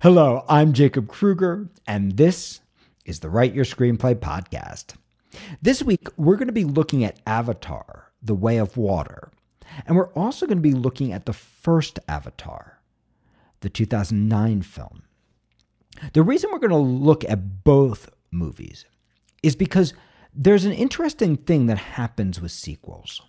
Hello, I'm Jacob Krueger, and this is the Write Your Screenplay podcast. This week, we're going to be looking at Avatar, The Way of Water, and we're also going to be looking at the first Avatar, the 2009 film. The reason we're going to look at both movies is because there's an interesting thing that happens with sequels.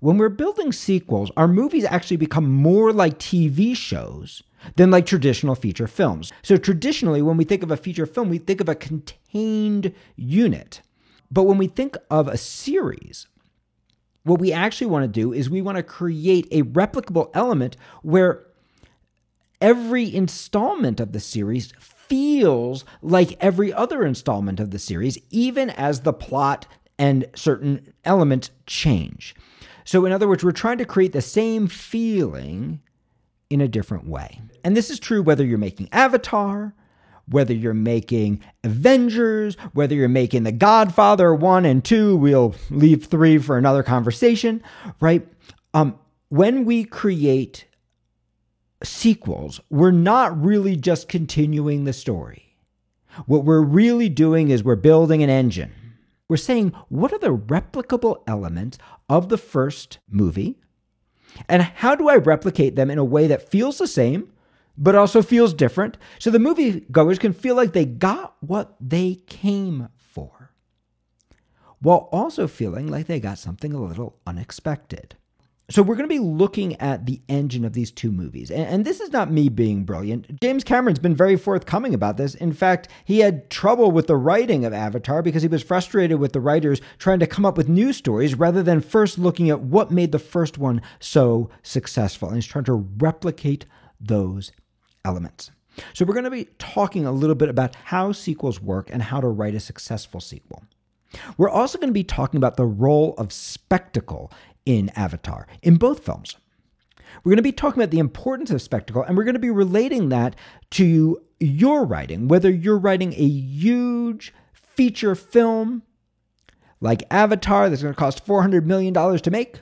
When we're building sequels, our movies actually become more like TV shows than like traditional feature films. So traditionally, when we think of a feature film, we think of a contained unit. But when we think of a series, what we actually want to do is we want to create a replicable element where every installment of the series feels like every other installment of the series, even as the plot and certain elements change. So, in other words, we're trying to create the same feeling in a different way. And this is true whether you're making Avatar, whether you're making Avengers, whether you're making The Godfather 1 and 2, we'll leave 3 for another conversation, right? Um, when we create sequels, we're not really just continuing the story. What we're really doing is we're building an engine. We're saying, what are the replicable elements of the first movie? And how do I replicate them in a way that feels the same, but also feels different? So the moviegoers can feel like they got what they came for, while also feeling like they got something a little unexpected. So we're going to be looking at the engine of these two movies. And, and, this is not me being brilliant. James Cameron's been very forthcoming about this. In fact, he had trouble with the writing of Avatar because he was frustrated with the writers trying to come up with new stories rather than first looking at what made the first one so successful. And he's trying to replicate those elements. So we're going to be talking a little bit about how sequels work and how to write a successful sequel. We're also going to be talking about the role of spectacle in Avatar, in both films. We're going to be talking about the importance of spectacle, and we're going to be relating that to your writing, whether you're writing a huge feature film like Avatar that's going to cost $400 million to make,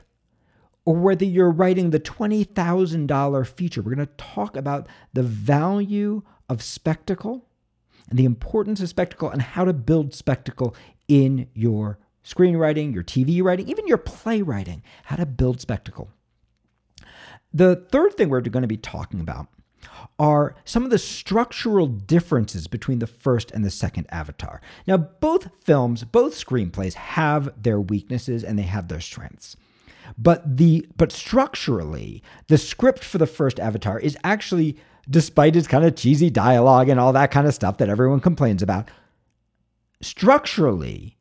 or whether you're writing the $20,000 feature. We're going to talk about the value of spectacle and the importance of spectacle and how to build spectacle in your screenwriting, your TV writing, even your playwriting, how to build spectacle. The third thing we're going to be talking about are some of the structural differences between the first and the second Avatar. Now, both films, both screenplays have their weaknesses and they have their strengths. But the but structurally, the script for the first Avatar is actually despite its kind of cheesy dialogue and all that kind of stuff that everyone complains about, structurally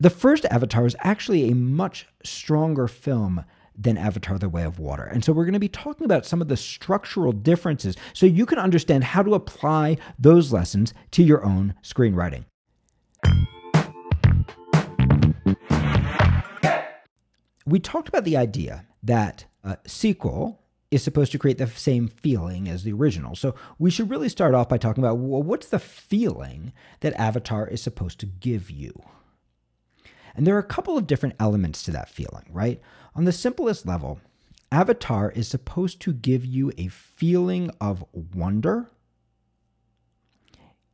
the first Avatar is actually a much stronger film than Avatar The Way of Water. And so we're going to be talking about some of the structural differences so you can understand how to apply those lessons to your own screenwriting. We talked about the idea that a sequel is supposed to create the same feeling as the original. So we should really start off by talking about well, what's the feeling that Avatar is supposed to give you? And there are a couple of different elements to that feeling, right? On the simplest level, Avatar is supposed to give you a feeling of wonder.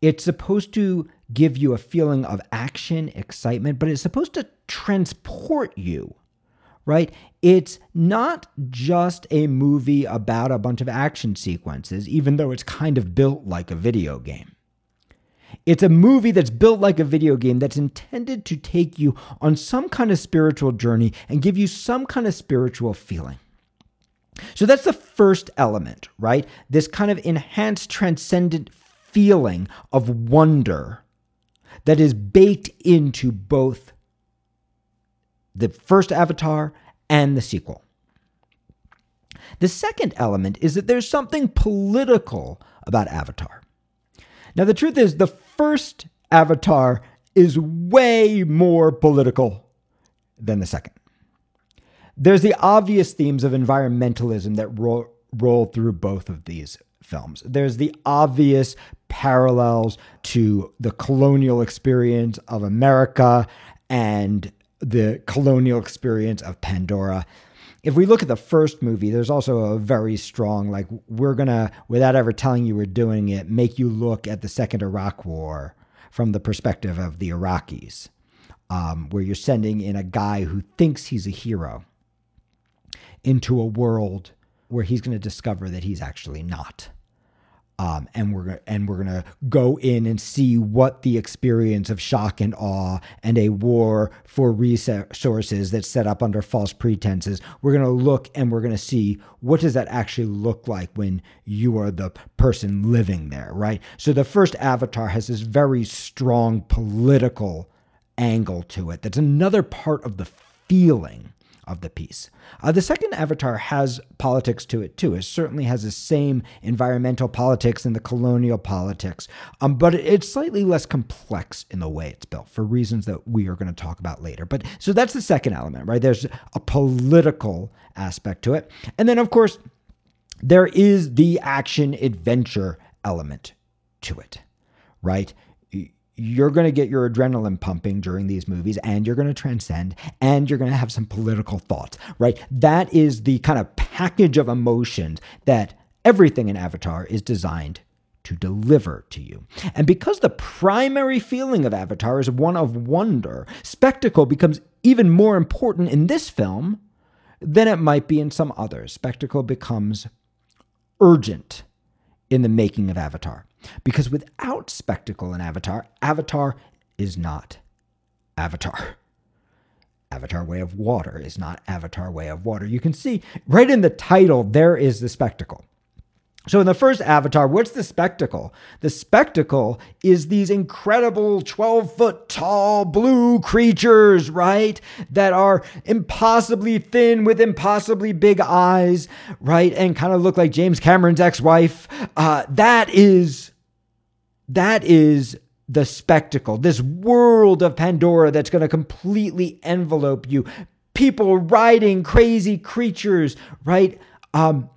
It's supposed to give you a feeling of action, excitement, but it's supposed to transport you, right? It's not just a movie about a bunch of action sequences, even though it's kind of built like a video game. It's a movie that's built like a video game that's intended to take you on some kind of spiritual journey and give you some kind of spiritual feeling. So that's the first element, right? This kind of enhanced, transcendent feeling of wonder that is baked into both the first Avatar and the sequel. The second element is that there's something political about Avatar. Now, the truth is, the first Avatar is way more political than the second. There's the obvious themes of environmentalism that roll, roll through both of these films. There's the obvious parallels to the colonial experience of America and the colonial experience of Pandora. If we look at the first movie, there's also a very strong, like, we're going to, without ever telling you we're doing it, make you look at the second Iraq war from the perspective of the Iraqis, um, where you're sending in a guy who thinks he's a hero into a world where he's going to discover that he's actually not. Um, and we're and we're gonna go in and see what the experience of shock and awe and a war for resources that's set up under false pretenses. We're gonna look and we're gonna see what does that actually look like when you are the person living there, right? So the first Avatar has this very strong political angle to it. That's another part of the feeling of the piece. Uh, the second Avatar has politics to it too. It certainly has the same environmental politics and the colonial politics, um, but it's slightly less complex in the way it's built for reasons that we are going to talk about later. But so that's the second element, right? There's a political aspect to it, and then of course there is the action adventure element to it, right? You're going to get your adrenaline pumping during these movies and you're going to transcend and you're going to have some political thoughts, right? That is the kind of package of emotions that everything in Avatar is designed to deliver to you. And because the primary feeling of Avatar is one of wonder, spectacle becomes even more important in this film than it might be in some others. Spectacle becomes urgent in the making of Avatar. Because without spectacle and Avatar, Avatar is not Avatar. Avatar Way of Water is not Avatar Way of Water. You can see right in the title, there is the spectacle. So, in the first Avatar, what's the spectacle? The spectacle is these incredible 12 foot tall blue creatures, right? That are impossibly thin with impossibly big eyes, right? And kind of look like James Cameron's ex wife. Uh, that is that is the spectacle, this world of Pandora that's going to completely envelope you. People riding crazy creatures, right? Um,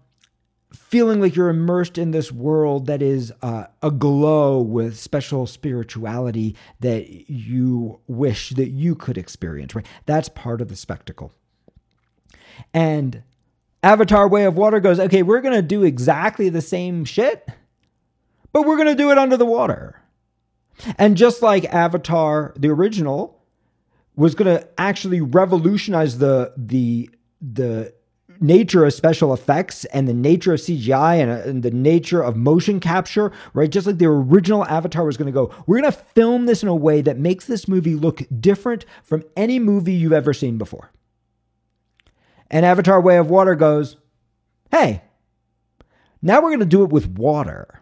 feeling like you're immersed in this world that is uh, aglow with special spirituality that you wish that you could experience, right? That's part of the spectacle. And Avatar Way of Water goes, okay, we're going to do exactly the same shit but we're going to do it under the water. And just like Avatar, the original, was going to actually revolutionize the the the nature of special effects and the nature of CGI and, and, the nature of motion capture, right? Just like the original Avatar was going to go, we're going to film this in a way that makes this movie look different from any movie you've ever seen before. And Avatar Way of Water goes, hey, now we're going to do it with water.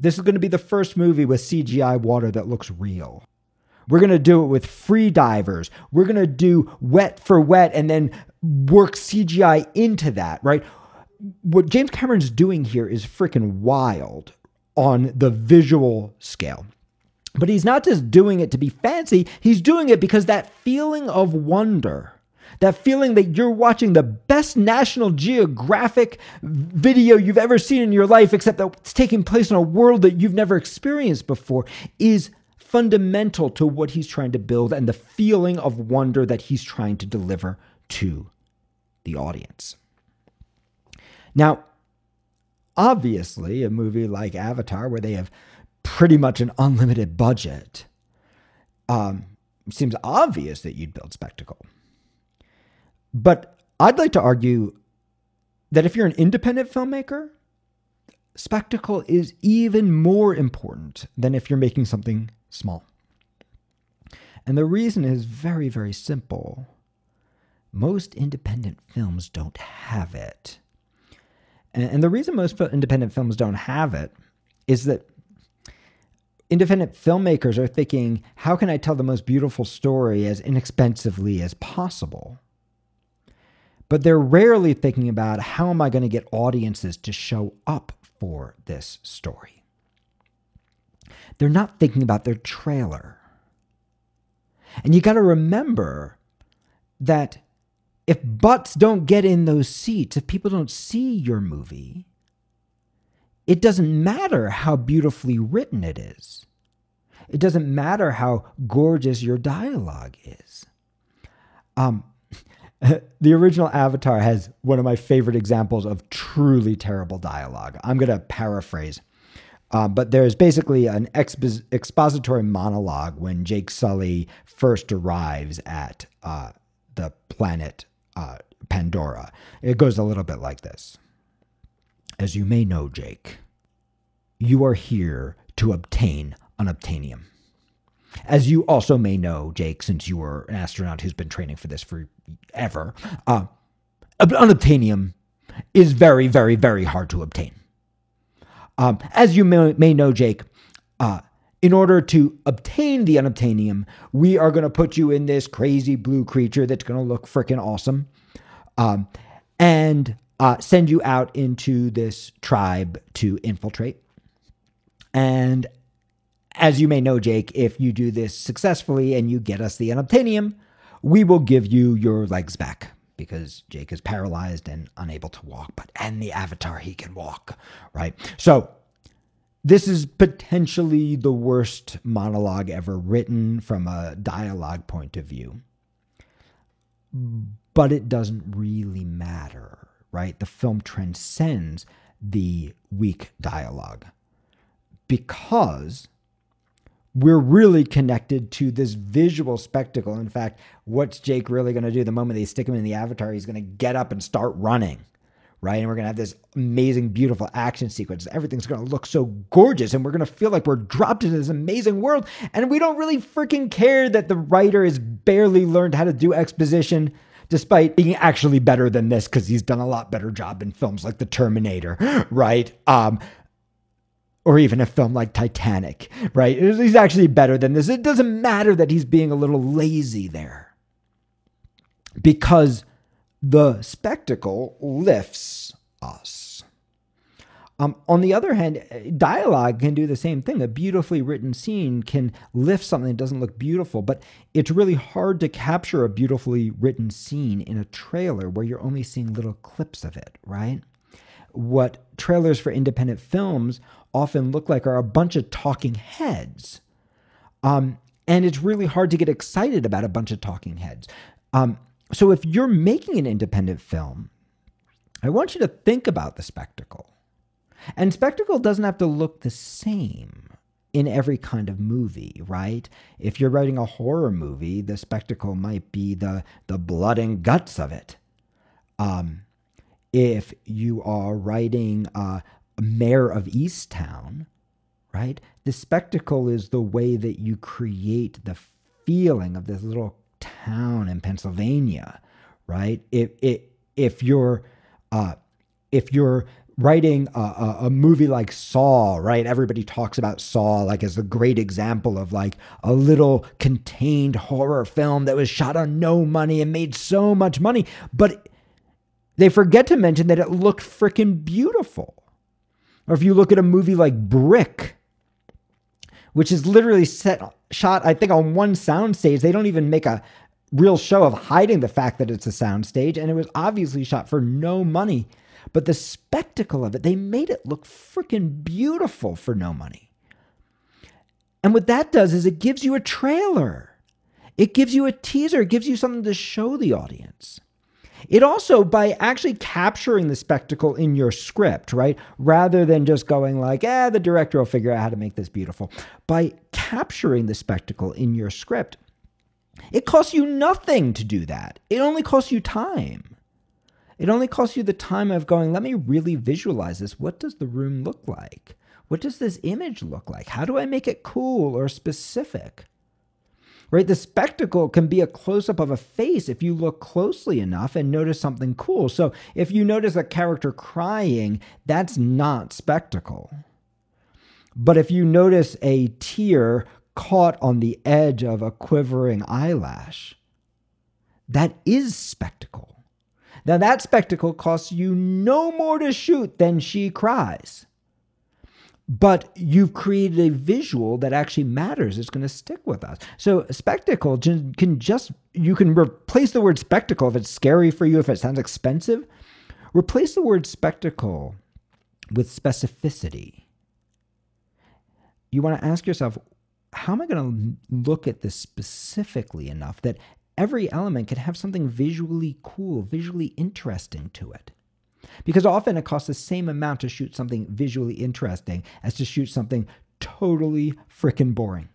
This is going to be the first movie with CGI water that looks real. We're going to do it with free divers. We're going to do wet for wet and then work CGI into that, right? What James Cameron's doing here is freaking wild on the visual scale. But he's not just doing it to be fancy, he's doing it because that feeling of wonder that feeling that you're watching the best National Geographic video you've ever seen in your life, except that it's taking place in a world that you've never experienced before, is fundamental to what he's trying to build and the feeling of wonder that he's trying to deliver to the audience. Now, obviously, a movie like Avatar, where they have pretty much an unlimited budget, um, seems obvious that you'd build spectacle. But I'd like to argue that if you're an independent filmmaker, spectacle is even more important than if you're making something small. And the reason is very, very simple. Most independent films don't have it. And the reason most independent films don't have it is that independent filmmakers are thinking, how can I tell the most beautiful story as inexpensively as possible? But they're rarely thinking about how am I going to get audiences to show up for this story. They're not thinking about their trailer. And you got to remember that if butts don't get in those seats, if people don't see your movie, it doesn't matter how beautifully written it is. It doesn't matter how gorgeous your dialogue is. Um, the original Avatar has one of my favorite examples of truly terrible dialogue. I'm going to paraphrase. Uh, but there's basically an expo- expository monologue when Jake Sully first arrives at uh, the planet uh, Pandora. It goes a little bit like this As you may know, Jake, you are here to obtain unobtainium. As you also may know, Jake, since you were an astronaut who's been training for this forever, uh, unobtainium is very, very, very hard to obtain. Um, as you may, may know, Jake, uh, in order to obtain the unobtainium, we are going to put you in this crazy blue creature that's going to look freaking awesome um, and uh, send you out into this tribe to infiltrate. And as you may know, Jake, if you do this successfully and you get us the unobtainium, we will give you your legs back because Jake is paralyzed and unable to walk, but and the avatar he can walk, right? So this is potentially the worst monologue ever written from a dialogue point of view. But it doesn't really matter, right? The film transcends the weak dialogue because we're really connected to this visual spectacle. In fact, what's Jake really going to do the moment they stick him in the avatar? He's going to get up and start running, right? And we're going to have this amazing, beautiful action sequence. Everything's going to look so gorgeous, and we're going to feel like we're dropped into this amazing world. And we don't really freaking care that the writer has barely learned how to do exposition. Despite being actually better than this, because he's done a lot better job in films like The Terminator, right? Um, or even a film like Titanic, right? He's actually better than this. It doesn't matter that he's being a little lazy there because the spectacle lifts us. Um, on the other hand, dialogue can do the same thing. A beautifully written scene can lift something that doesn't look beautiful, but it's really hard to capture a beautifully written scene in a trailer where you're only seeing little clips of it, right? What trailers for independent films often look like are a bunch of talking heads. Um, and it's really hard to get excited about a bunch of talking heads. Um, so if you're making an independent film, I want you to think about the spectacle. And spectacle doesn't have to look the same in every kind of movie, right? If you're writing a horror movie, the spectacle might be the the blood and guts of it. Um, if you are writing uh, Mare of Easttown, right? The spectacle is the way that you create the feeling of this little town in Pennsylvania, right? If if if you're uh, if you're writing a, a, a, movie like Saw, right? Everybody talks about Saw like as a great example of like a little contained horror film that was shot on no money and made so much money, but they forget to mention that it looked freaking beautiful. Or if you look at a movie like Brick, which is literally set shot, I think, on one soundstage. They don't even make a real show of hiding the fact that it's a soundstage, and it was obviously shot for no money. But the spectacle of it, they made it look freaking beautiful for no money. And what that does is it gives you a trailer. It gives you a teaser. It gives you something to show the audience. It also, by actually capturing the spectacle in your script, right, rather than just going like, eh, the director will figure out how to make this beautiful, by capturing the spectacle in your script, it costs you nothing to do that. It only costs you time. It only costs you the time of going, let me really visualize this. What does the room look like? What does this image look like? How do I make it cool or specific? Right? The spectacle can be a close up of a face if you look closely enough and notice something cool. So if you notice a character crying, that's not spectacle. But if you notice a tear caught on the edge of a quivering eyelash, that is spectacle. Now, that spectacle costs you no more to shoot than she cries but you've created a visual that actually matters. It's going to stick with us. So spectacle can just you can replace the word spectacle if it's scary for you, if it sounds expensive. Replace the word spectacle with specificity. You want to ask yourself, how am I going to look at this specifically enough that every element can have something visually cool, visually interesting to it. Because often it costs the same amount to shoot something visually interesting as to shoot something totally freaking boring.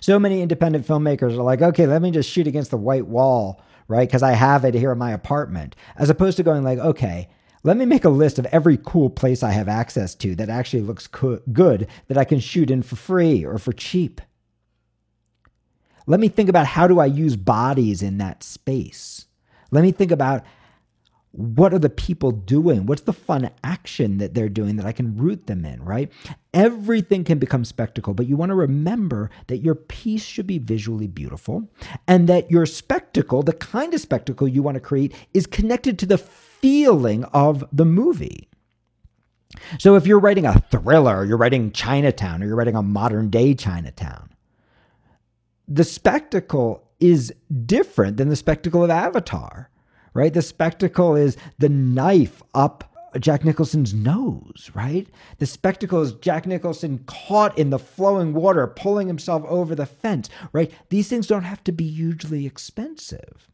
So many independent filmmakers are like, okay, let me just shoot against the white wall, right? Because I have it here in my apartment, as opposed to going like, okay, let me make a list of every cool place I have access to that actually looks co- good that I can shoot in for free or for cheap. Let me think about how do I use bodies in that space. Let me think about what are the people doing? What's the fun action that they're doing that I can root them in, right? Everything can become spectacle, but you want to remember that your piece should be visually beautiful and that your spectacle, the kind of spectacle you want to create, is connected to the feeling of the movie. So if you're writing a thriller, you're writing Chinatown, or you're writing a modern day Chinatown, the spectacle is different than the spectacle of Avatar right? The spectacle is the knife up Jack Nicholson's nose, right? The spectacle is Jack Nicholson caught in the flowing water, pulling himself over the fence, right? These things don't have to be hugely expensive,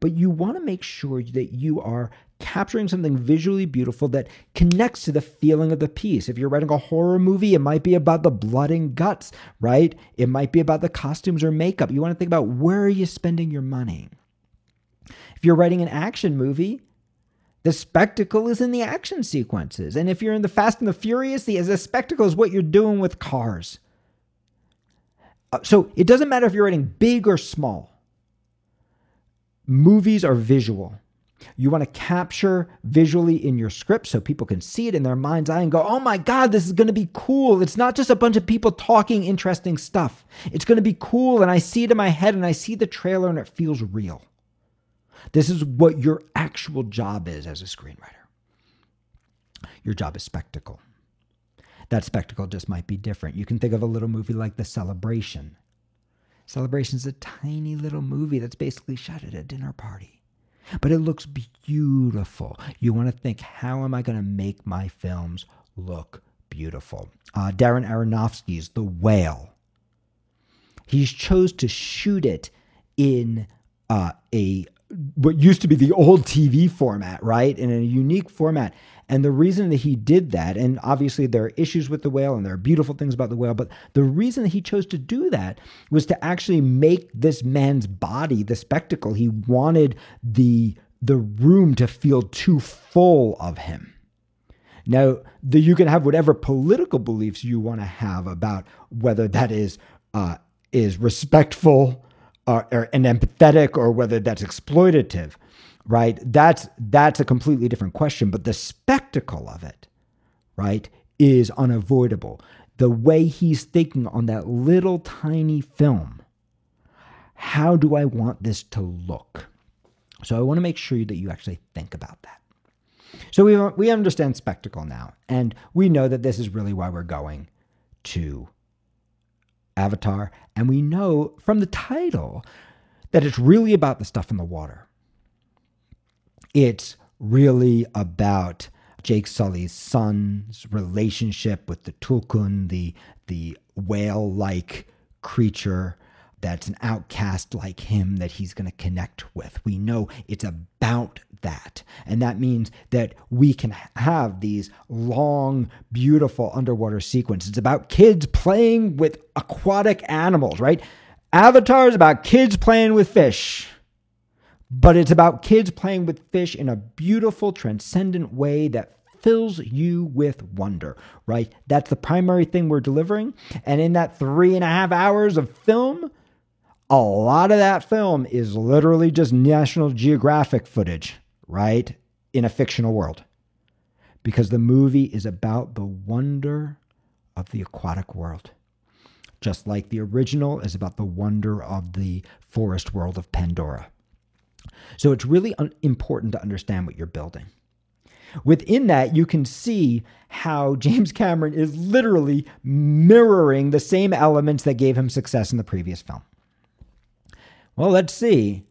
but you want to make sure that you are capturing something visually beautiful that connects to the feeling of the piece. If you're writing a horror movie, it might be about the blood and guts, right? It might be about the costumes or makeup. You want to think about where are you spending your money? If you're writing an action movie, the spectacle is in the action sequences. And if you're in the Fast and the Furious, the, the spectacle is what you're doing with cars. Uh, so it doesn't matter if you're writing big or small. Movies are visual. You want to capture visually in your script so people can see it in their mind's eye and go, oh my God, this is going to be cool. It's not just a bunch of people talking interesting stuff. It's going to be cool. And I see it in my head and I see the trailer and it feels real. This is what your actual job is as a screenwriter. Your job is spectacle. That spectacle just might be different. You can think of a little movie like The Celebration. Celebration is a tiny little movie that's basically shot at a dinner party. But it looks beautiful. You want to think, how am I going to make my films look beautiful? Uh, Darren Aronofsky's The Whale. He's chose to shoot it in uh, a what used to be the old TV format, right? In a unique format. And the reason that he did that, and obviously there are issues with the whale and there are beautiful things about the whale, but the reason that he chose to do that was to actually make this man's body the spectacle. He wanted the the room to feel too full of him. Now, the, you can have whatever political beliefs you want to have about whether that is uh, is respectful or, and empathetic or whether that's exploitative, right? That's that's a completely different question. But the spectacle of it, right, is unavoidable. The way he's thinking on that little tiny film. How do I want this to look? So I want to make sure that you actually think about that. So we we understand spectacle now, and we know that this is really why we're going to Avatar, and we know from the title that it's really about the stuff in the water. It's really about Jake Sully's son's relationship with the Tulkun, the the whale-like creature that's an outcast like him that he's going to connect with. We know it's about that. And that means that we can have these long, beautiful underwater sequences. It's about kids playing with aquatic animals, right? Avatar is about kids playing with fish. But it's about kids playing with fish in a beautiful, transcendent way that fills you with wonder, right? That's the primary thing we're delivering. And in that three and a half hours of film, a lot of that film is literally just National Geographic footage, right? In a fictional world. Because the movie is about the wonder of the aquatic world. Just like the original is about the wonder of the forest world of Pandora. So it's really important to understand what you're building. Within that, you can see how James Cameron is literally mirroring the same elements that gave him success in the previous film. Well, let's see.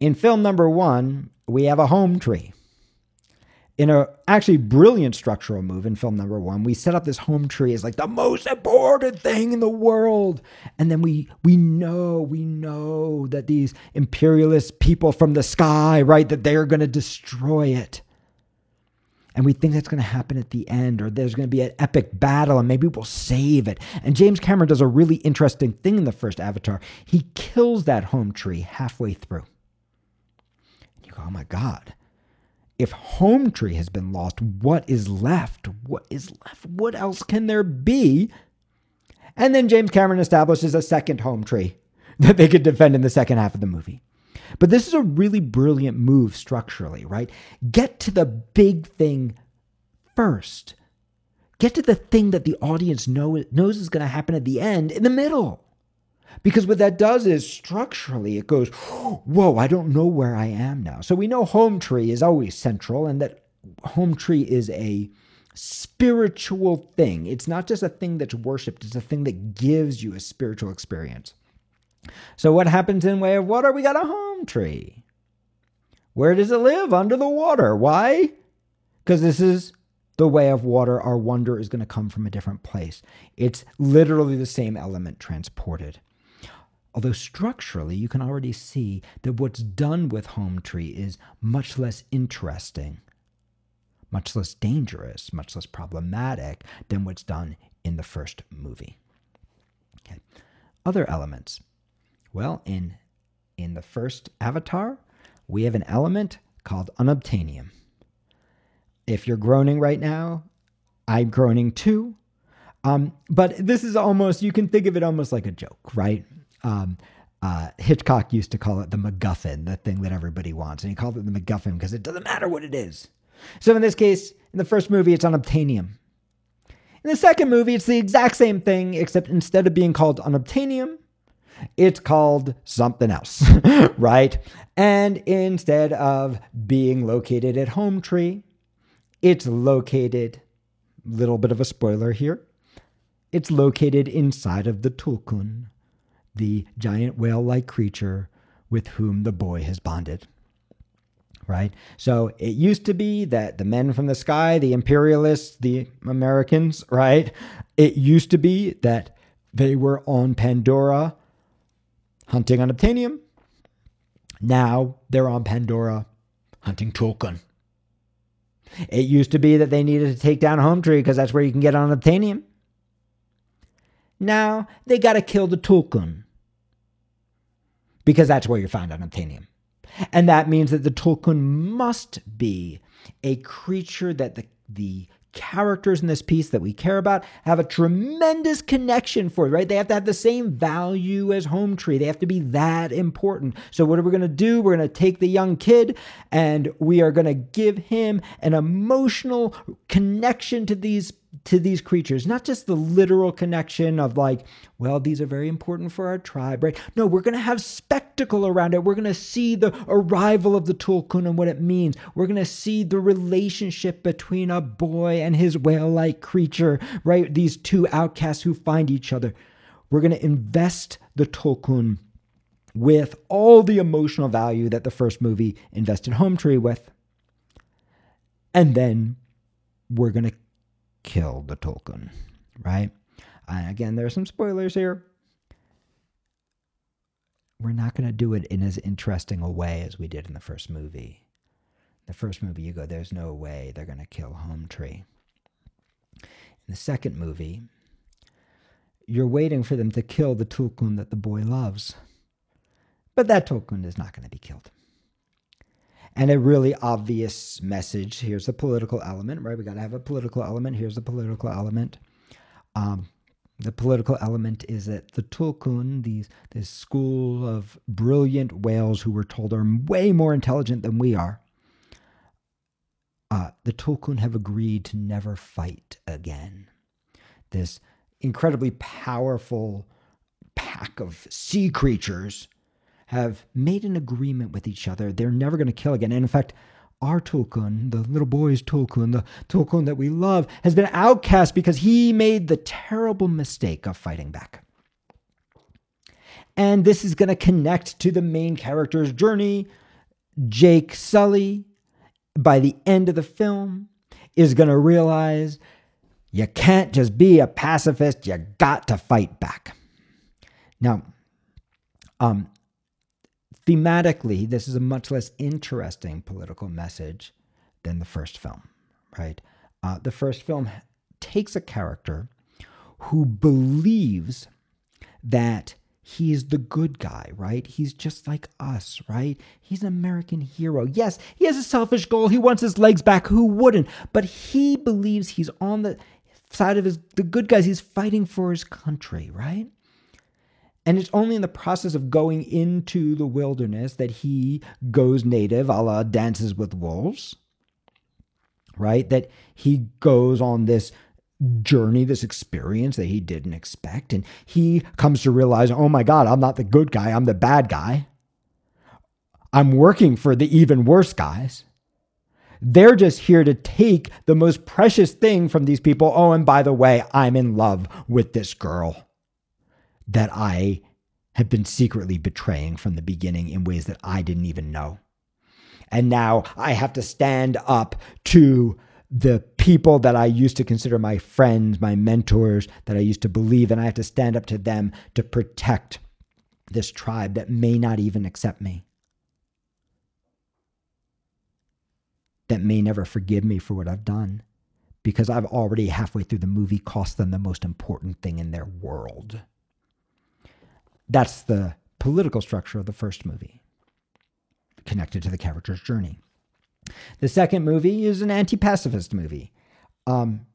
In film number one, we have a home tree. in a actually brilliant structural move in film number one, we set up this home tree as like the most important thing in the world. And then we we know, we know that these imperialist people from the sky, right, that they're gonna destroy it. And we think that's going to happen at the end, or there's going to be an epic battle, and maybe we'll save it. And James Cameron does a really interesting thing in the first Avatar. He kills that home tree halfway through. Oh my God if home tree has been lost, what is left? What is left? What else can there be? And then James Cameron establishes a second home tree that they could defend in the second half of the movie. But this is a really brilliant move structurally, right? Get to the big thing first. Get to the thing that the audience know, knows is going to happen at the end in the middle. Because what that does is structurally it goes, whoa, I don't know where I am now. So we know home tree is always central and that home tree is a spiritual thing. It's not just a thing that's worshiped, it's a thing that gives you a spiritual experience. So what happens in Way of Water? We got a home tree. Where does it live? Under the water. Why? Because this is the way of water. Our wonder is going to come from a different place. It's literally the same element transported. Although structurally, you can already see that what's done with Home Tree is much less interesting, much less dangerous, much less problematic than what's done in the first movie. Okay. Other elements. Well, in in the first Avatar, we have an element called unobtainium. If you're groaning right now, I'm groaning too. Um, but this is almost, you can think of it almost like a joke, right? Um, uh, Hitchcock used to call it the MacGuffin, the thing that everybody wants. And he called it the MacGuffin because it doesn't matter what it is. So in this case, in the first movie, it's unobtainium. In the second movie, it's the exact same thing, except instead of being called unobtainium, it's called something else, right? And instead of being located at Home Tree, it's located, little bit of a spoiler here, it's located inside of the Tulkun, the giant whale like creature with whom the boy has bonded. Right? So it used to be that the men from the sky, the imperialists, the Americans, right? It used to be that they were on Pandora hunting unobtainium. Now they're on Pandora hunting Tulkun. It used to be that they needed to take down Home Tree because that's where you can get unobtainium. Now they got to kill the Tulkun because that's where you find unobtainium. And that means that the Tulkun must be a creature that the, the characters in this piece that we care about have a tremendous connection for, right? They have to have the same value as Home Tree. They have to be that important. So, what are we going to do? We're going to take the young kid and we are going to give him an emotional connection to these to these creatures, not just the literal connection of like, well, these are very important for our tribe, right? No, we're going to have spectacle around it. We're going to see the arrival of the Tulkun and what it means. We're going to see the relationship between a boy and his whale like creature, right? These two outcasts who find each other. We're going to invest the Tulkun with all the emotional value that the first movie invested Home Tree with. And then we're going to kill the Tulkun, right? And again, there are some spoilers here. We're not going to do it in as interesting a way as we did in the first movie. The first movie, you go, there's no way they're going to kill Home Tree. In the second movie, you're waiting for them to kill the Tulkun that the boy loves. But that Tulkun is not going to be killed and a really obvious message. Here's the political element, right? We got to have a political element. Here's the political element. Um, the political element is that the Tulkun, these this school of brilliant whales who we're told are way more intelligent than we are, uh, the Tulkun have agreed to never fight again. This incredibly powerful pack of sea creatures have made an agreement with each other. They're never going to kill again. And in fact, our Tulkun, the little boy's Tulkun, the Tulkun that we love, has been outcast because he made the terrible mistake of fighting back. And this is going to connect to the main character's journey. Jake Sully by the end of the film, is going to realize you can't just be a pacifist, you got to fight back. Now, um, thematically, this is a much less interesting political message than the first film, right? Uh, the first film takes a character who believes that he's the good guy, right? He's just like us, right? He's an American hero. Yes, he has a selfish goal. He wants his legs back. Who wouldn't? But he believes he's on the side of his the good guys. He's fighting for his country, right? And it's only in the process of going into the wilderness that he goes native, a la Dances with Wolves, right? That he goes on this journey, this experience that he didn't expect. And he comes to realize, oh my God, I'm not the good guy, I'm the bad guy. I'm working for the even worse guys. They're just here to take the most precious thing from these people. Oh, and by the way, I'm in love with this girl that I have been secretly betraying from the beginning in ways that I didn't even know. And now I have to stand up to the people that I used to consider my friends, my mentors, that I used to believe, and I have to stand up to them to protect this tribe that may not even accept me, that may never forgive me for what I've done, because I've already halfway through the movie cost them the most important thing in their world. That's the political structure of the first movie, connected to the character's journey. The second movie is an anti pacifist movie. Um,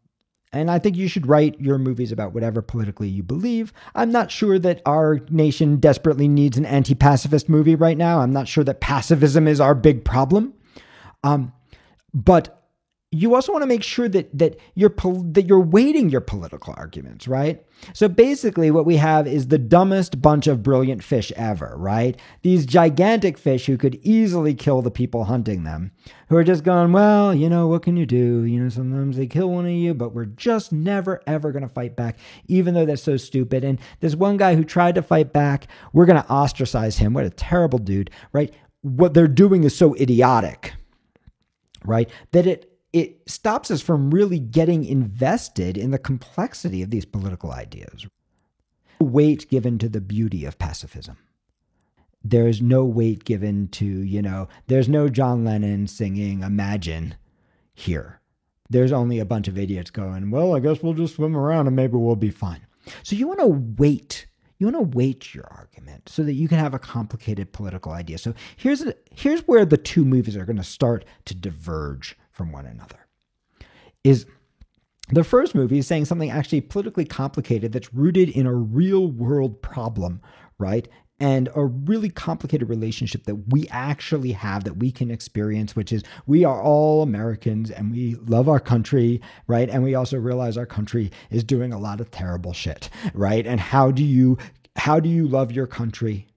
and I think you should write your movies about whatever politically you believe. I'm not sure that our nation desperately needs an anti pacifist movie right now. I'm not sure that pacifism is our big problem. Um, but you also want to make sure that that you're that you're weighting your political arguments, right? So basically what we have is the dumbest bunch of brilliant fish ever, right? These gigantic fish who could easily kill the people hunting them, who are just going, well, you know, what can you do? You know, sometimes they kill one of you, but we're just never ever going to fight back even though that's so stupid. And this one guy who tried to fight back, we're going to ostracize him. What a terrible dude, right? What they're doing is so idiotic, right? That it it stops us from really getting invested in the complexity of these political ideas. Weight given to the beauty of pacifism. There's no weight given to, you know, there's no John Lennon singing Imagine here. There's only a bunch of idiots going, well, I guess we'll just swim around and maybe we'll be fine. So you want to weight you want to weight your argument so that you can have a complicated political idea. So here's a, here's where the two movies are going to start to diverge from one another. Is the first movie is saying something actually politically complicated that's rooted in a real world problem, right? And a really complicated relationship that we actually have that we can experience, which is we are all Americans and we love our country, right? And we also realize our country is doing a lot of terrible shit, right? And how do you how do you love your country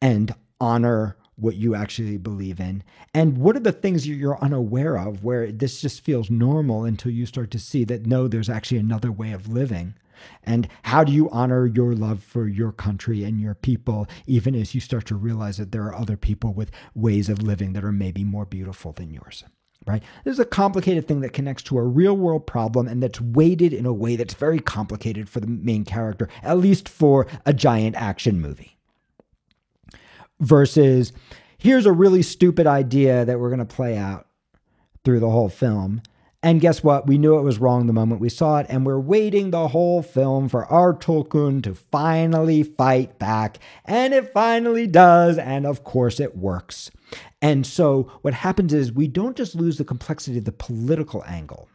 and honor what you actually believe in? And what are the things you're unaware of where this just feels normal until you start to see that no there's actually another way of living? And how do you honor your love for your country and your people even as you start to realize that there are other people with ways of living that are maybe more beautiful than yours right? This is a complicated thing that connects to a real world problem and that's weighted in a way that's very complicated for the main character at least for a giant action movie versus here's a really stupid idea that we're going to play out through the whole film. And guess what? We knew it was wrong the moment we saw it, and we're waiting the whole film for our Tulkun to finally fight back. And it finally does, and of course it works. And so what happens is we don't just lose the complexity of the political angle,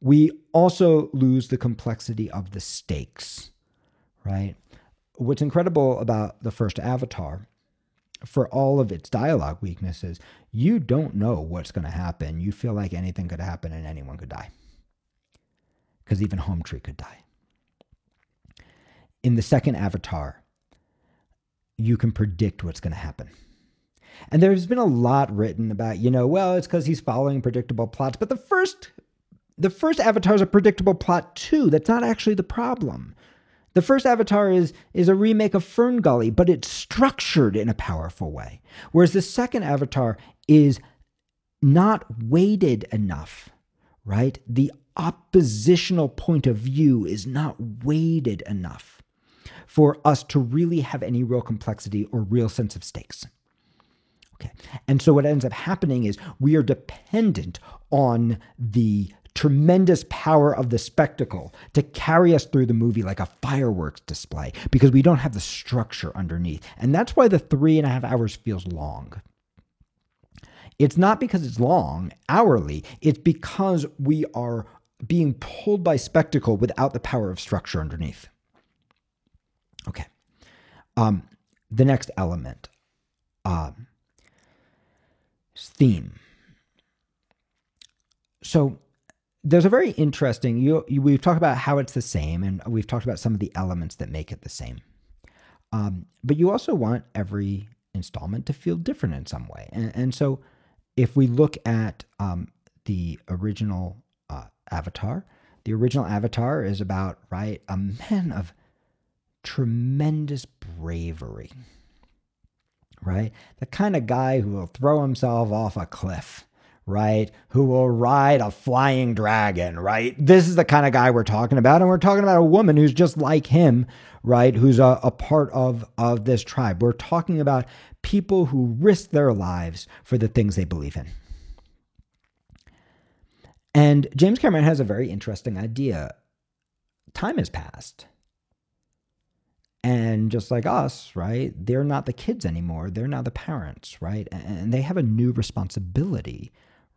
we also lose the complexity of the stakes, right? What's incredible about the first Avatar for all of its dialogue weaknesses, you don't know what's going to happen. You feel like anything could happen and anyone could die. Because even Home Tree could die. In the second Avatar, you can predict what's going to happen. And there's been a lot written about, you know, well, it's because he's following predictable plots. But the first the first Avatar is a predictable plot too. That's not actually the problem. The first Avatar is, is a remake of Fern Gully, but it's structured in a powerful way. Whereas the second Avatar is not weighted enough, right? The oppositional point of view is not weighted enough for us to really have any real complexity or real sense of stakes. Okay. And so what ends up happening is we are dependent on the tremendous power of the spectacle to carry us through the movie like a fireworks display because we don't have the structure underneath. And that's why the three and a half hours feels long. It's not because it's long hourly, it's because we are being pulled by spectacle without the power of structure underneath. Okay. Um, the next element um, theme. So there's a very interesting you, you, we've talked about how it's the same and we've talked about some of the elements that make it the same. Um, but you also want every installment to feel different in some way. And, and so if we look at um, the original uh, avatar the original avatar is about right a man of tremendous bravery right? The kind of guy who will throw himself off a cliff right? Who will ride a flying dragon, right? This is the kind of guy we're talking about. And we're talking about a woman who's just like him, right? Who's a, a part of, of this tribe. We're talking about people who risk their lives for the things they believe in. And James Cameron has a very interesting idea. Time has passed. And just like us, right? They're not the kids anymore. They're now the parents, right? And they have a new responsibility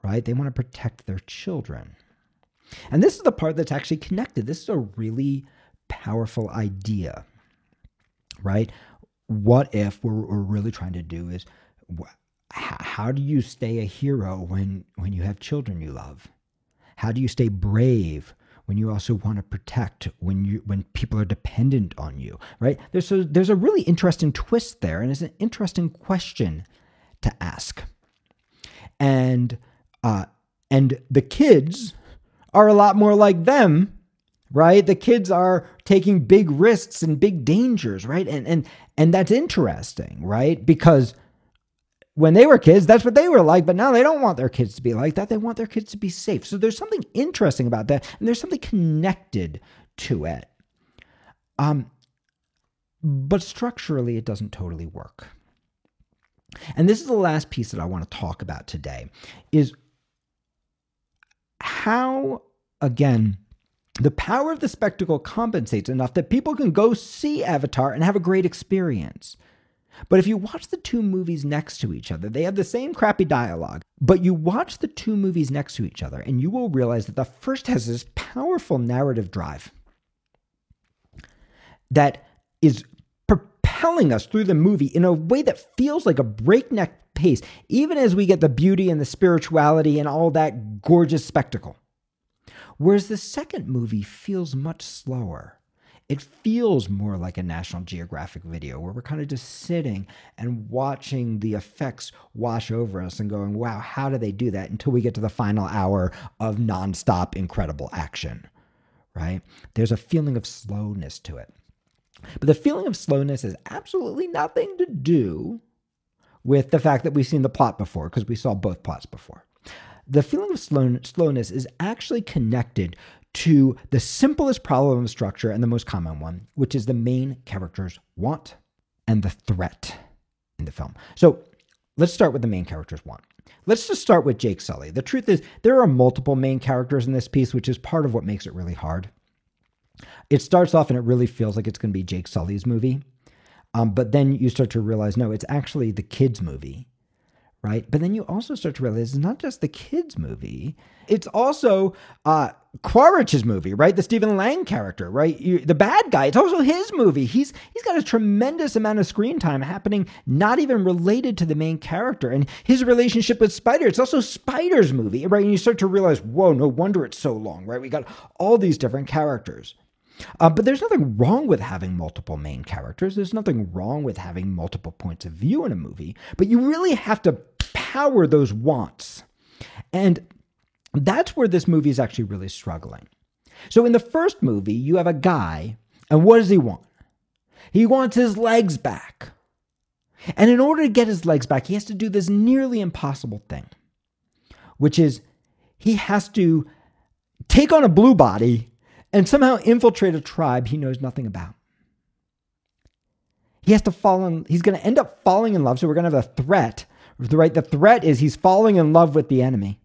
right? They want to protect their children. And this is the part that's actually connected. This is a really powerful idea, right? What if what we're really trying to do is how do you stay a hero when when you have children you love? How do you stay brave when you also want to protect when you when people are dependent on you, right? There's a there's a really interesting twist there and it's an interesting question to ask. And uh, and the kids are a lot more like them, right? The kids are taking big risks and big dangers, right? And and and that's interesting, right? Because when they were kids, that's what they were like, but now they don't want their kids to be like that. They want their kids to be safe. So there's something interesting about that, and there's something connected to it. Um, but structurally, it doesn't totally work. And this is the last piece that I want to talk about today is how, again, the power of the spectacle compensates enough that people can go see Avatar and have a great experience. But if you watch the two movies next to each other, they have the same crappy dialogue. But you watch the two movies next to each other, and you will realize that the first has this powerful narrative drive that is propelling us through the movie in a way that feels like a breakneck pace, even as we get the beauty and the spirituality and all that gorgeous spectacle. Whereas the second movie feels much slower. It feels more like a National Geographic video where we're kind of just sitting and watching the effects wash over us and going, wow, how do they do that? Until we get to the final hour of nonstop incredible action, right? There's a feeling of slowness to it. But the feeling of slowness has absolutely nothing to do with the fact that we've seen the plot before, because we saw both plots before. The feeling of slow- slowness is actually connected to the simplest problem of structure and the most common one, which is the main character's want and the threat in the film. So let's start with the main character's want. Let's just start with Jake Sully. The truth is, there are multiple main characters in this piece, which is part of what makes it really hard. It starts off and it really feels like it's going to be Jake Sully's movie. Um, but then you start to realize, no, it's actually the kids' movie, right? But then you also start to realize it's not just the kids' movie; it's also uh, Quaritch's movie, right? The Stephen Lang character, right? You, the bad guy. It's also his movie. He's he's got a tremendous amount of screen time happening, not even related to the main character, and his relationship with Spider. It's also Spider's movie, right? And you start to realize, whoa, no wonder it's so long, right? We got all these different characters. Uh, but there's nothing wrong with having multiple main characters. There's nothing wrong with having multiple points of view in a movie. But you really have to power those wants. And that's where this movie is actually really struggling. So in the first movie, you have a guy, and what does he want? He wants his legs back. And in order to get his legs back, he has to do this nearly impossible thing. which is he has to take on a blue body and somehow infiltrate a tribe he knows nothing about. He has to fall in, he's going to end up falling in love. So we're going to have a threat. Right? The threat is he's falling in love with the enemy.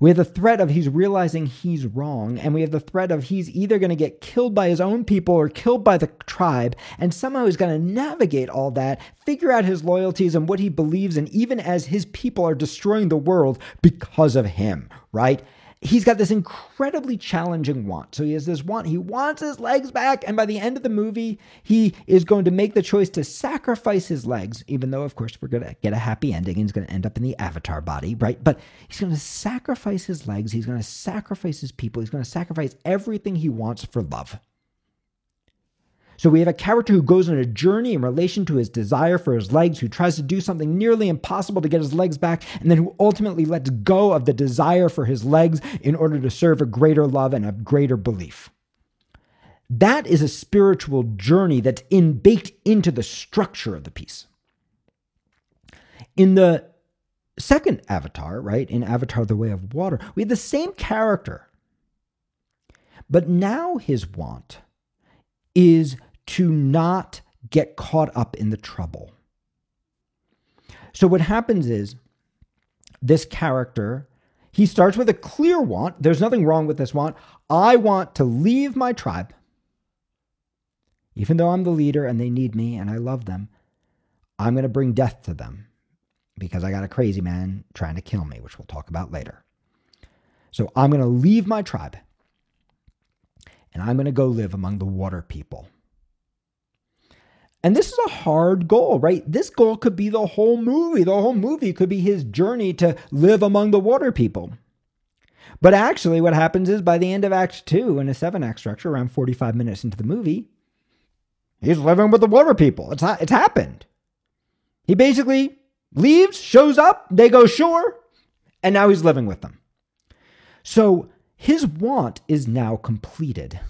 We have the threat of he's realizing he's wrong, and we have the threat of he's either going to get killed by his own people or killed by the tribe, and somehow he's going to navigate all that, figure out his loyalties and what he believes in, even as his people are destroying the world because of him, right? He's got this incredibly challenging want. So he has this want. He wants his legs back. And by the end of the movie, he is going to make the choice to sacrifice his legs, even though, of course, we're going to get a happy ending and he's going to end up in the avatar body, right? But he's going to sacrifice his legs. He's going to sacrifice his people. He's going to sacrifice everything he wants for love. So we have a character who goes on a journey in relation to his desire for his legs, who tries to do something nearly impossible to get his legs back, and then who ultimately lets go of the desire for his legs in order to serve a greater love and a greater belief. That is a spiritual journey that's in baked into the structure of the piece. In the second Avatar, right, in Avatar the Way of Water, we have the same character. But now his want is to not get caught up in the trouble. So what happens is this character, he starts with a clear want. There's nothing wrong with this want. I want to leave my tribe. Even though I'm the leader and they need me and I love them, I'm going to bring death to them because I got a crazy man trying to kill me, which we'll talk about later. So I'm going to leave my tribe and I'm going to go live among the water people. And this is a hard goal, right? This goal could be the whole movie. The whole movie could be his journey to live among the water people. But actually, what happens is by the end of Act Two, in a seven act structure, around 45 minutes into the movie, he's living with the water people. It's, it's happened. He basically leaves, shows up, they go sure, and now he's living with them. So his want is now completed.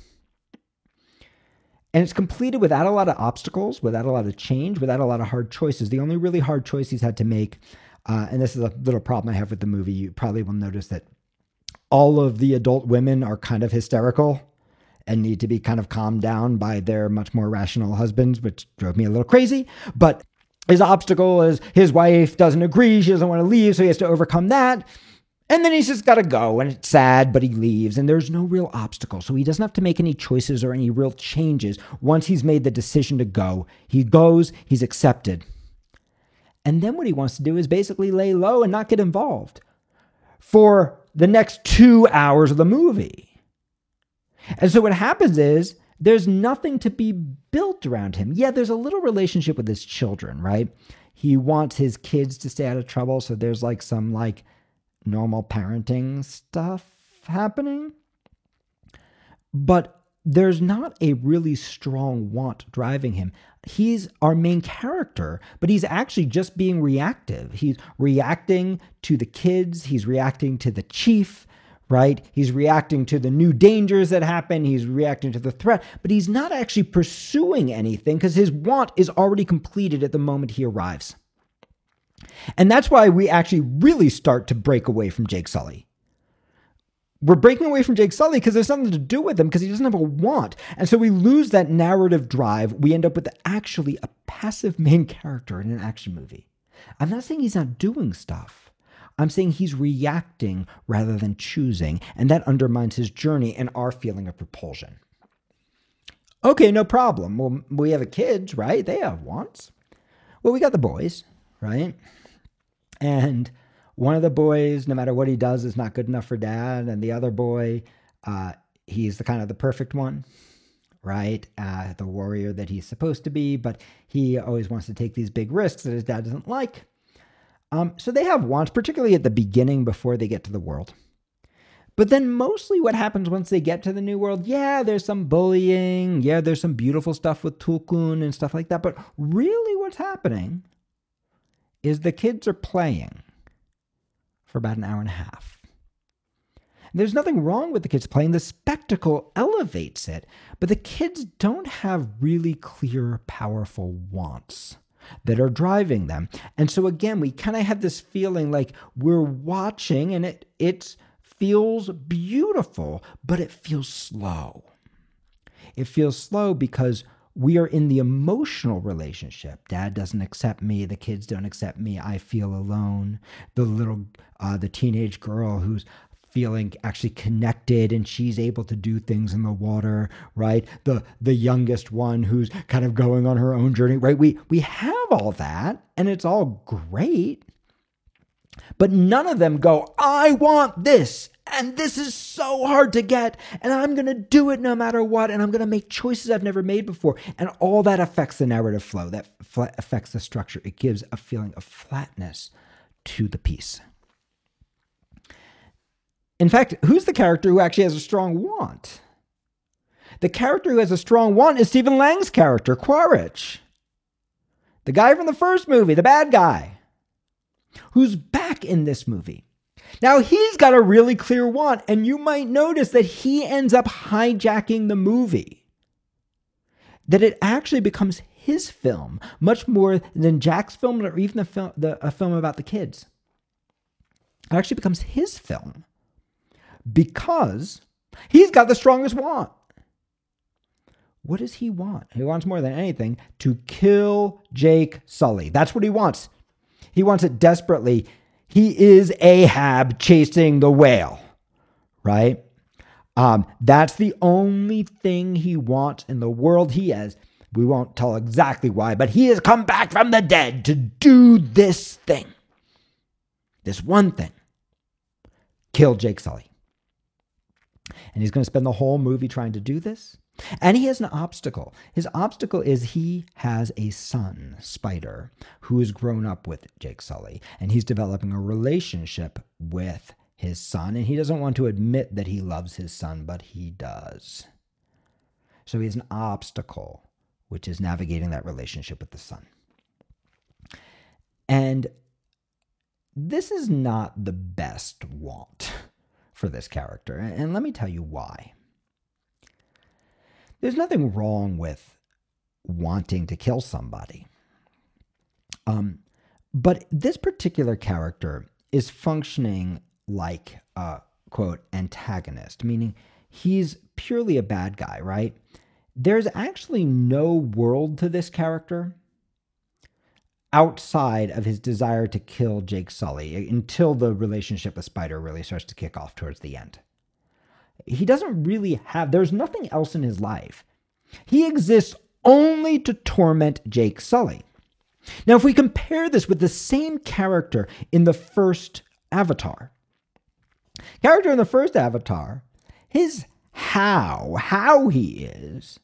And it's completed without a lot of obstacles, without a lot of change, without a lot of hard choices. The only really hard choice he's had to make, uh, and this is a little problem I have with the movie, you probably will notice that all of the adult women are kind of hysterical and need to be kind of calmed down by their much more rational husbands, which drove me a little crazy. But his obstacle is his wife doesn't agree, she doesn't want to leave, so he has to overcome that. And then he's just got to go, and it's sad, but he leaves, and there's no real obstacle. So he doesn't have to make any choices or any real changes once he's made the decision to go. He goes, he's accepted. And then what he wants to do is basically lay low and not get involved for the next two hours of the movie. And so what happens is there's nothing to be built around him. Yeah, there's a little relationship with his children, right? He wants his kids to stay out of trouble. So there's like some like normal parenting stuff happening. But there's not a really strong want driving him. He's our main character, but he's actually just being reactive. He's reacting to the kids, he's reacting to the chief, right? He's reacting to the new dangers that happen, he's reacting to the threat, but he's not actually pursuing anything because his want is already completed at the moment he arrives. And that's why we actually really start to break away from Jake Sully. We're breaking away from Jake Sully because there's nothing to do with him because he doesn't have a want. And so we lose that narrative drive. We end up with actually a passive main character in an action movie. I'm not saying he's not doing stuff. I'm saying he's reacting rather than choosing, and that undermines his journey and our feeling of propulsion. Okay, no problem. Well, we have a kids, right? They have wants. Well, we got the boys right? And one of the boys, no matter what he does, is not good enough for dad, and the other boy, uh, he's the kind of the perfect one, right? Uh, the warrior that he's supposed to be, but he always wants to take these big risks that his dad doesn't like. Um, so they have wants, particularly at the beginning before they get to the world. But then mostly what happens once they get to the new world, yeah, there's some bullying, yeah, there's some beautiful stuff with Tulkun and stuff like that. But really, what's happening is the kids are playing for about an hour and a half. There's nothing wrong with the kids playing. The spectacle elevates it, but the kids don't have really clear, powerful wants. that are driving them. And so again, we kind of have this feeling like we're watching and it it feels beautiful, but it feels slow. It feels slow because we are in the emotional relationship. Dad doesn't accept me. The kids don't accept me. I feel alone. The little, uh, the teenage girl who's feeling actually connected and she's able to do things in the water right the the youngest one who's kind of going on her own journey right we we have all that and it's all great but none of them go i want this and this is so hard to get and i'm going to do it no matter what and i'm going to make choices i've never made before and all that affects the narrative flow that affects the structure it gives a feeling of flatness to the piece in fact, who's the character who actually has a strong want? The character who has a strong want is Stephen Lang's character, Quaritch. The guy from the first movie, the bad guy, who's back in this movie. Now, he's got a really clear want, and you might notice that he ends up hijacking the movie. That it actually becomes his film, much more than Jack's film or even the film, the, a film about the kids. It actually becomes his film because he's got the strongest want. What does he want? He wants more than anything to kill Jake Sully. That's what he wants. He wants it desperately. He is Ahab chasing the whale, right? Um, that's the only thing he wants in the world. He has, we won't tell exactly why, but he has come back from the dead to do this thing. This one thing kill Jake Sully. And he's going to spend the whole movie trying to do this. And he has an obstacle. His obstacle is he has a son, Spider, who has grown up with Jake Sully, and he's developing a relationship with his son. And he doesn't want to admit that he loves his son, but he does. So he has an obstacle, which is navigating that relationship with the son. And this is not the best want for this character. And let me tell you why. There's nothing wrong with wanting to kill somebody. Um, but this particular character is functioning like a quote antagonist, meaning he's purely a bad guy, right? There's actually no world to this character outside of his desire to kill Jake Sully until the relationship with Spider really starts to kick off towards the end. He doesn't really have, there's nothing else in his life. He exists only to torment Jake Sully. Now, if we compare this with the same character in the first Avatar, character in the first Avatar, his how, how he is,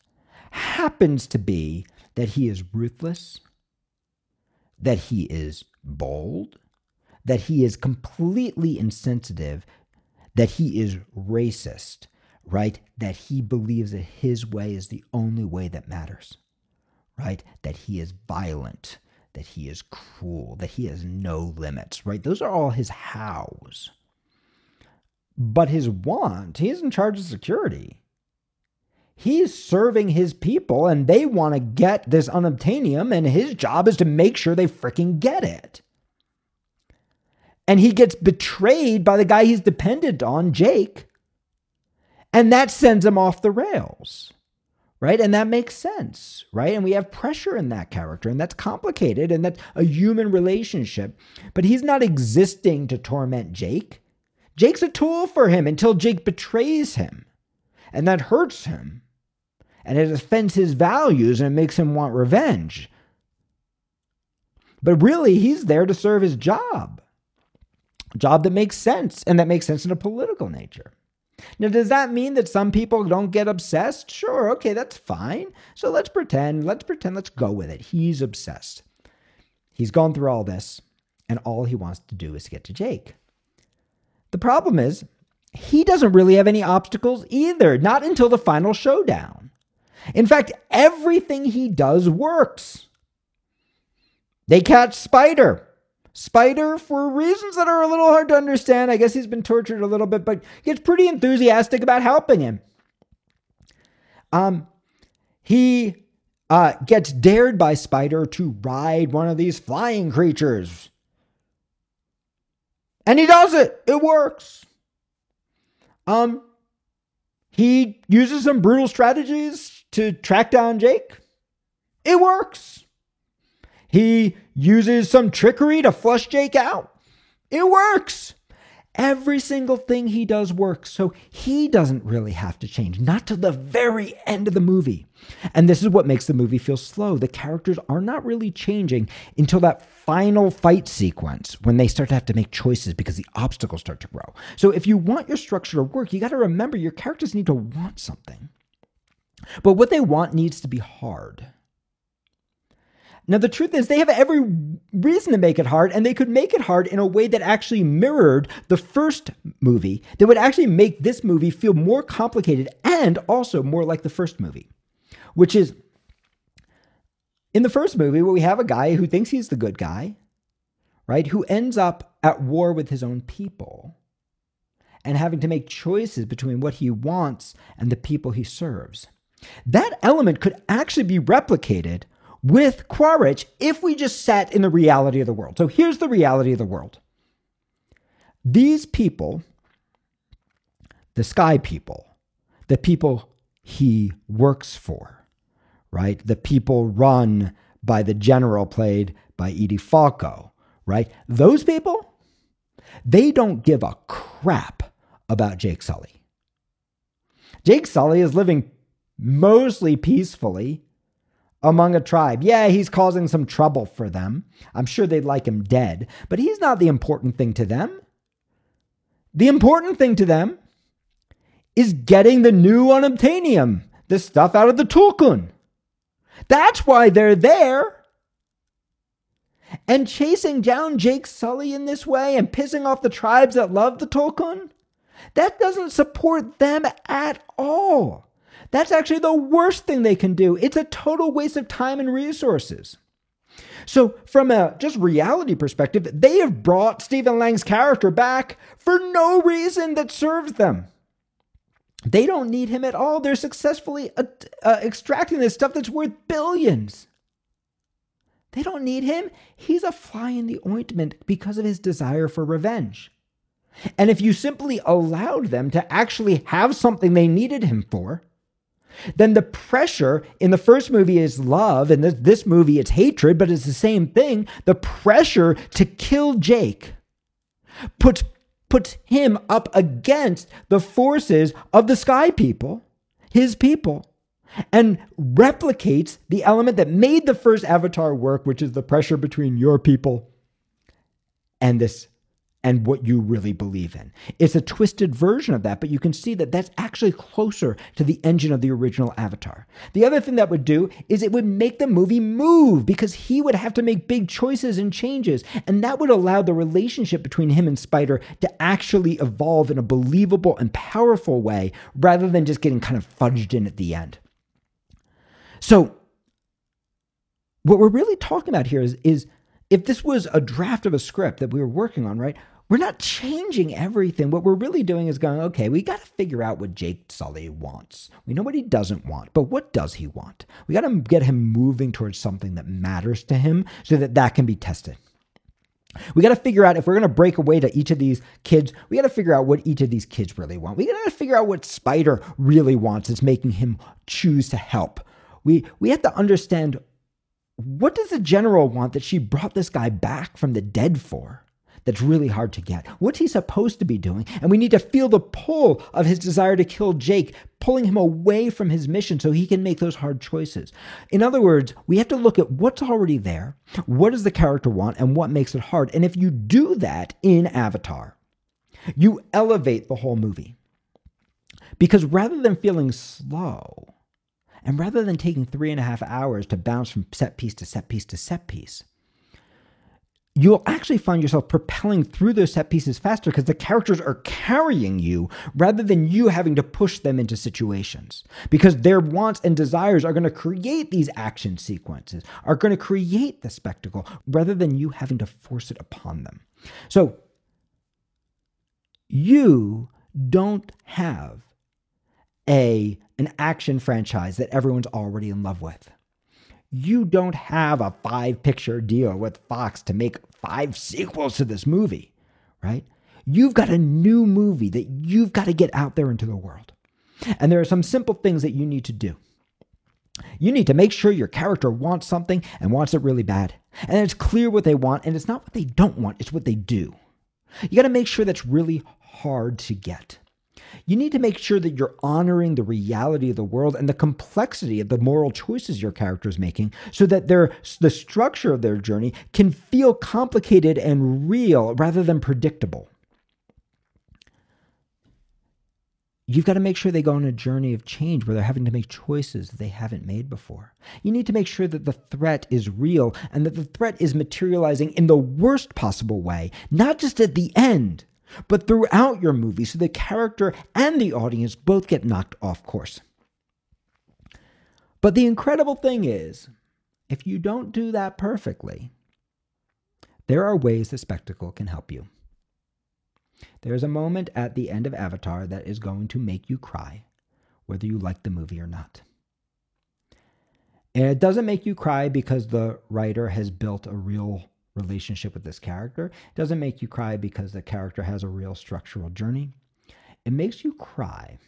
happens to be that he is ruthless, that he is bold, that he is completely insensitive, that he is racist, right? That he believes that his way is the only way that matters, right? That he is violent, that he is cruel, that he has no limits, right? Those are all his hows. But his want, he is in charge of security. He's serving his people and they want to get this unobtainium, and his job is to make sure they freaking get it. And he gets betrayed by the guy he's dependent on, Jake. And that sends him off the rails, right? And that makes sense, right? And we have pressure in that character, and that's complicated, and that's a human relationship. But he's not existing to torment Jake. Jake's a tool for him until Jake betrays him, and that hurts him and it offends his values and it makes him want revenge. But really, he's there to serve his job, job that makes sense and that makes sense in a political nature. Now, does that mean that some people don't get obsessed? Sure, okay, that's fine. So let's pretend, let's pretend, let's go with it. He's obsessed. He's gone through all this, and all he wants to do is get to Jake. The problem is, he doesn't really have any obstacles either, not until the final showdown. In fact, everything he does works. They catch Spider. Spider, for reasons that are a little hard to understand, I guess he's been tortured a little bit, but gets pretty enthusiastic about helping him. Um, he uh, gets dared by Spider to ride one of these flying creatures. And he does it. It works. Um, he uses some brutal strategies to track down Jake. It works. He uses some trickery to flush Jake out. It works. Every single thing he does works. So he doesn't really have to change, not to the very end of the movie. And this is what makes the movie feel slow. The characters are not really changing until that final fight sequence when they start to have to make choices because the obstacles start to grow. So if you want your structure to work, you got to remember your characters need to want something. But what they want needs to be hard. Now, the truth is, they have every reason to make it hard, and they could make it hard in a way that actually mirrored the first movie, that would actually make this movie feel more complicated and also more like the first movie, which is in the first movie, where we have a guy who thinks he's the good guy, right, who ends up at war with his own people and having to make choices between what he wants and the people he serves. That element could actually be replicated with Quaritch if we just sat in the reality of the world. So here's the reality of the world. These people, the sky people, the people he works for, right? The people run by the general played by Edie Falco, right? Those people, they don't give a crap about Jake Sully. Jake Sully is living mostly peacefully among a tribe. Yeah, he's causing some trouble for them. I'm sure they'd like him dead, but he's not the important thing to them. The important thing to them is getting the new unobtainium, the stuff out of the tulkun. That's why they're there. And chasing down Jake Sully in this way and pissing off the tribes that love the tulkun, that doesn't support them at all. That's actually the worst thing they can do. It's a total waste of time and resources. So, from a just reality perspective, they have brought Stephen Lang's character back for no reason that serves them. They don't need him at all. They're successfully uh, uh, extracting this stuff that's worth billions. They don't need him. He's a fly in the ointment because of his desire for revenge. And if you simply allowed them to actually have something they needed him for, then the pressure in the first movie is love, and this, this movie it's hatred, but it's the same thing. The pressure to kill Jake puts puts him up against the forces of the sky people, his people, and replicates the element that made the first Avatar work, which is the pressure between your people and this and what you really believe in. It's a twisted version of that, but you can see that that's actually closer to the engine of the original Avatar. The other thing that would do is it would make the movie move because he would have to make big choices and changes, and that would allow the relationship between him and Spider to actually evolve in a believable and powerful way rather than just getting kind of fudged in at the end. So, what we're really talking about here is, is if this was a draft of a script that we were working on, right? We're not changing everything. What we're really doing is going, okay, we got to figure out what Jake Sully wants. We know what he doesn't want, but what does he want? We got to get him moving towards something that matters to him so that that can be tested. We got to figure out if we're going to break away to each of these kids, we got to figure out what each of these kids really want. We got to figure out what Spider really wants that's making him choose to help. We we have to understand what does the general want that she brought this guy back from the dead for? That's really hard to get. What's he supposed to be doing? And we need to feel the pull of his desire to kill Jake, pulling him away from his mission so he can make those hard choices. In other words, we have to look at what's already there, what does the character want, and what makes it hard. And if you do that in Avatar, you elevate the whole movie. Because rather than feeling slow, and rather than taking three and a half hours to bounce from set piece to set piece to set piece, you'll actually find yourself propelling through those set pieces faster because the characters are carrying you rather than you having to push them into situations. Because their wants and desires are going to create these action sequences, are going to create the spectacle rather than you having to force it upon them. So, you don't have a an action franchise that everyone's already in love with. You don't have a five picture deal with Fox to make five sequels to this movie, right? You've got a new movie that you've got to get out there into the world. And there are some simple things that you need to do. You need to make sure your character wants something and wants it really bad. And it's clear what they want, and it's not what they don't want, it's what they do. You got to make sure that's really hard to get. You need to make sure that you're honoring the reality of the world and the complexity of the moral choices your character is making so that their, the structure of their journey can feel complicated and real rather than predictable. You've got to make sure they go on a journey of change where they're having to make choices that they haven't made before. You need to make sure that the threat is real and that the threat is materializing in the worst possible way, not just at the end, but throughout your movie so the character and the audience both get knocked off course. But the incredible thing is, if you don't do that perfectly, there are ways the spectacle can help you. There's a moment at the end of Avatar that is going to make you cry, whether you like the movie or not. And it doesn't make you cry because the writer has built a real relationship with this character. It doesn't make you cry because the character has a real structural journey. It makes you cry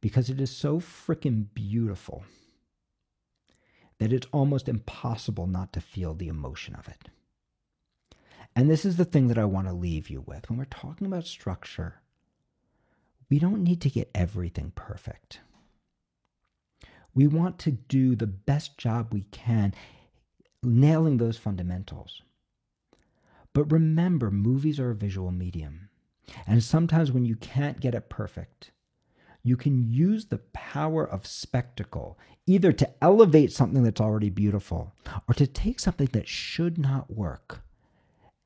because it is so freaking beautiful that it's almost impossible not to feel the emotion of it. And this is the thing that I want to leave you with. When we're talking about structure, we don't need to get everything perfect. We want to do the best job we can nailing those fundamentals. But remember, movies are a visual medium. And sometimes when you can't get it perfect, you can use the power of spectacle either to elevate something that's already beautiful or to take something that should not work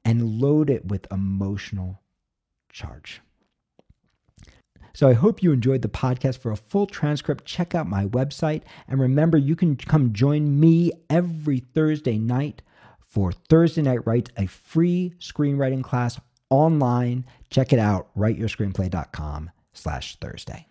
and load it with emotional charge. So I hope you enjoyed the podcast. For a full transcript, check out my website. And remember, you can come join me every Thursday night for Thursday Night Writes, a free screenwriting class online. Check it out, writeyourscreenplay.com slash Thursday.